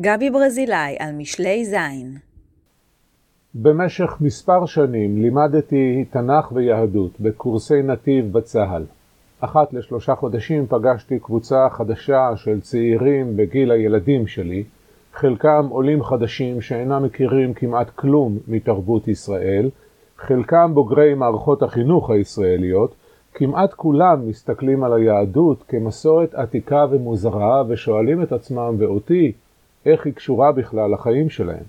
גבי ברזילי על משלי זין. במשך מספר שנים לימדתי תנ"ך ויהדות בקורסי נתיב בצה"ל. אחת לשלושה חודשים פגשתי קבוצה חדשה של צעירים בגיל הילדים שלי, חלקם עולים חדשים שאינם מכירים כמעט כלום מתרבות ישראל, חלקם בוגרי מערכות החינוך הישראליות, כמעט כולם מסתכלים על היהדות כמסורת עתיקה ומוזרה ושואלים את עצמם ואותי איך היא קשורה בכלל לחיים שלהם.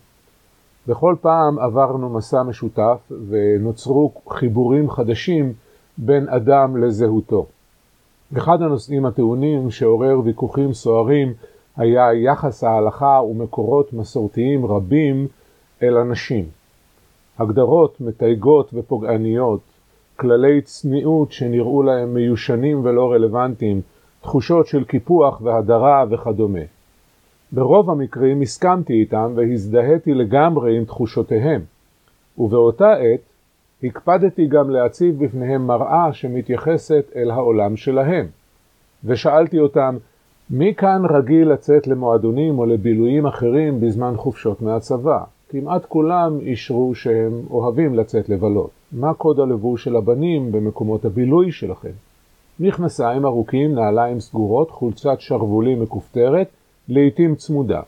בכל פעם עברנו מסע משותף ונוצרו חיבורים חדשים בין אדם לזהותו. אחד הנושאים הטעונים שעורר ויכוחים סוערים היה יחס ההלכה ומקורות מסורתיים רבים אל אנשים. הגדרות מתייגות ופוגעניות, כללי צניעות שנראו להם מיושנים ולא רלוונטיים, תחושות של קיפוח והדרה וכדומה. ברוב המקרים הסכמתי איתם והזדהיתי לגמרי עם תחושותיהם, ובאותה עת הקפדתי גם להציב בפניהם מראה שמתייחסת אל העולם שלהם, ושאלתי אותם, מי כאן רגיל לצאת למועדונים או לבילויים אחרים בזמן חופשות מהצבא? כמעט כולם אישרו שהם אוהבים לצאת לבלות. מה קוד הלבוש של הבנים במקומות הבילוי שלכם? מכנסיים ארוכים, נעליים סגורות, חולצת שרוולים מכופתרת, לעתים צמודה.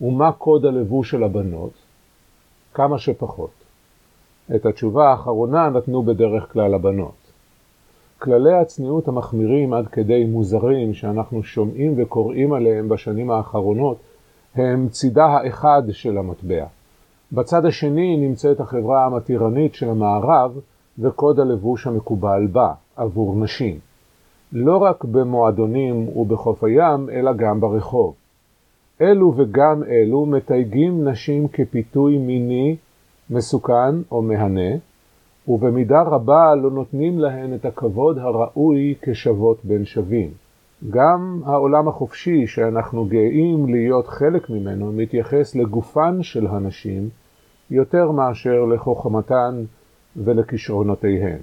ומה קוד הלבוש של הבנות? כמה שפחות. את התשובה האחרונה נתנו בדרך כלל הבנות. כללי הצניעות המחמירים עד כדי מוזרים שאנחנו שומעים וקוראים עליהם בשנים האחרונות הם צידה האחד של המטבע. בצד השני נמצאת החברה המתירנית של המערב וקוד הלבוש המקובל בה, עבור נשים. לא רק במועדונים ובחוף הים, אלא גם ברחוב. אלו וגם אלו מתייגים נשים כפיתוי מיני מסוכן או מהנה, ובמידה רבה לא נותנים להן את הכבוד הראוי כשוות בין שווים. גם העולם החופשי שאנחנו גאים להיות חלק ממנו מתייחס לגופן של הנשים יותר מאשר לחוכמתן ולכישרונותיהן.